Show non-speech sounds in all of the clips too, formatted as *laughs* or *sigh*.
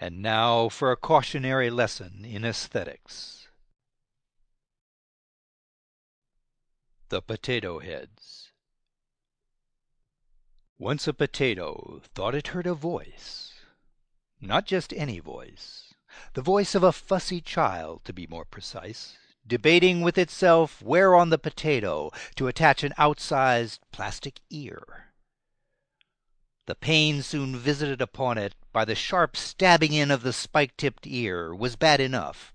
And now for a cautionary lesson in aesthetics. The Potato Heads Once a potato thought it heard a voice. Not just any voice. The voice of a fussy child, to be more precise, debating with itself where on the potato to attach an outsized plastic ear. The pain soon visited upon it by the sharp stabbing in of the spike tipped ear was bad enough,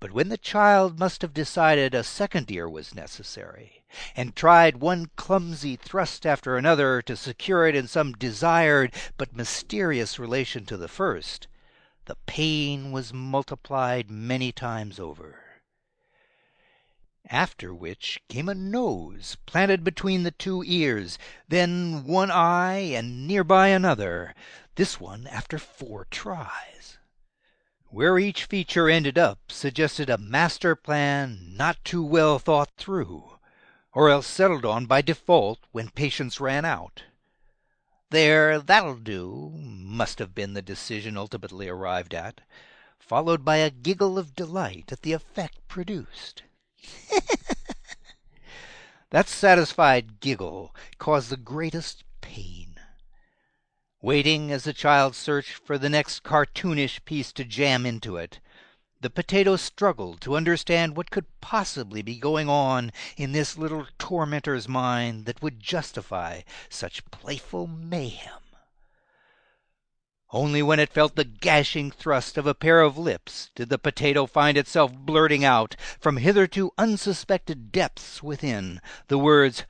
but when the child must have decided a second ear was necessary, and tried one clumsy thrust after another to secure it in some desired but mysterious relation to the first, the pain was multiplied many times over. After which came a nose planted between the two ears, then one eye, and near by another this one after four tries. Where each feature ended up suggested a master plan not too well thought through, or else settled on by default when patience ran out. There, that'll do, must have been the decision ultimately arrived at, followed by a giggle of delight at the effect produced. *laughs* that satisfied giggle caused the greatest pain. Waiting as the child searched for the next cartoonish piece to jam into it, the potato struggled to understand what could possibly be going on in this little tormentor's mind that would justify such playful mayhem. Only when it felt the gashing thrust of a pair of lips did the potato find itself blurting out, from hitherto unsuspected depths within, the words,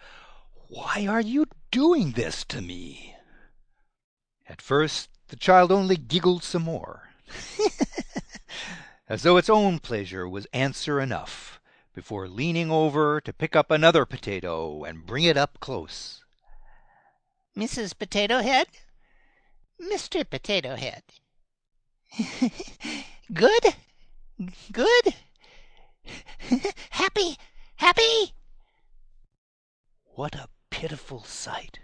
"Why are you doing this to me?" At first the child only giggled some more, *laughs* as though its own pleasure was answer enough, before leaning over to pick up another potato and bring it up close. "Mrs. Potato Head? Mr. Potato Head. *laughs* Good? Good? *laughs* Happy? Happy?" What a pitiful sight!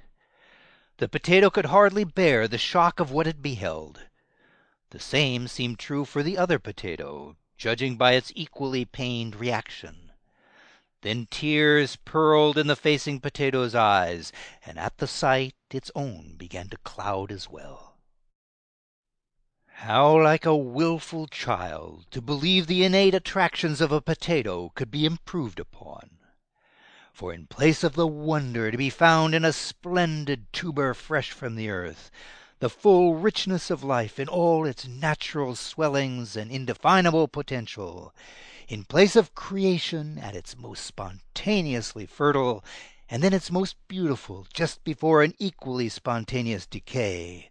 The potato could hardly bear the shock of what it beheld. The same seemed true for the other potato, judging by its equally pained reaction. Then tears purled in the facing potato's eyes, and at the sight its own began to cloud as well. How like a wilful child to believe the innate attractions of a potato could be improved upon! For in place of the wonder to be found in a splendid tuber fresh from the earth, the full richness of life in all its natural swellings and indefinable potential, in place of creation at its most spontaneously fertile, and then its most beautiful just before an equally spontaneous decay,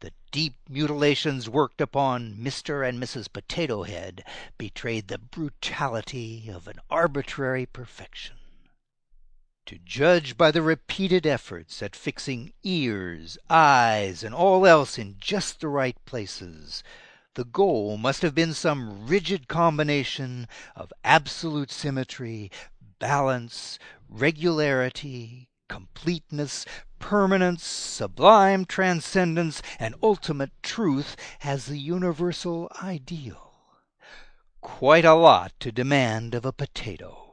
the deep mutilations worked upon Mr. and Mrs. Potato Head betrayed the brutality of an arbitrary perfection. To judge by the repeated efforts at fixing ears, eyes, and all else in just the right places, the goal must have been some rigid combination of absolute symmetry, balance, regularity, completeness, permanence, sublime transcendence, and ultimate truth as the universal ideal. Quite a lot to demand of a potato.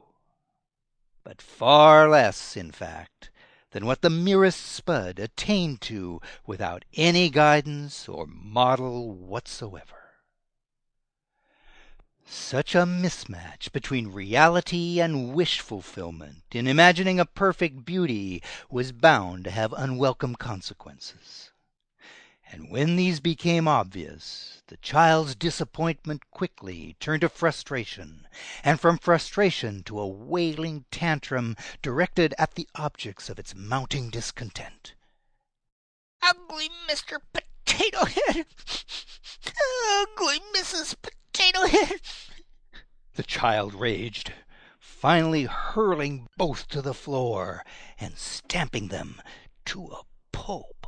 But far less, in fact, than what the merest spud attained to without any guidance or model whatsoever. Such a mismatch between reality and wish fulfillment in imagining a perfect beauty was bound to have unwelcome consequences. And when these became obvious, the child's disappointment quickly turned to frustration, and from frustration to a wailing tantrum directed at the objects of its mounting discontent. ugly Mr. Potato Head! Ugly Mrs. Potato Head!" the child raged, finally hurling both to the floor and stamping them to a pulp.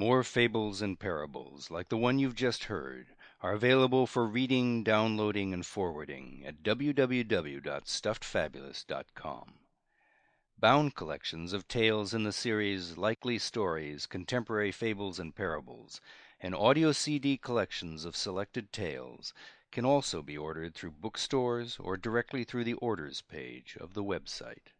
More fables and parables like the one you've just heard are available for reading, downloading, and forwarding at www.stuffedfabulist.com. Bound collections of tales in the series Likely Stories, Contemporary Fables and Parables, and audio CD collections of selected tales can also be ordered through bookstores or directly through the orders page of the website.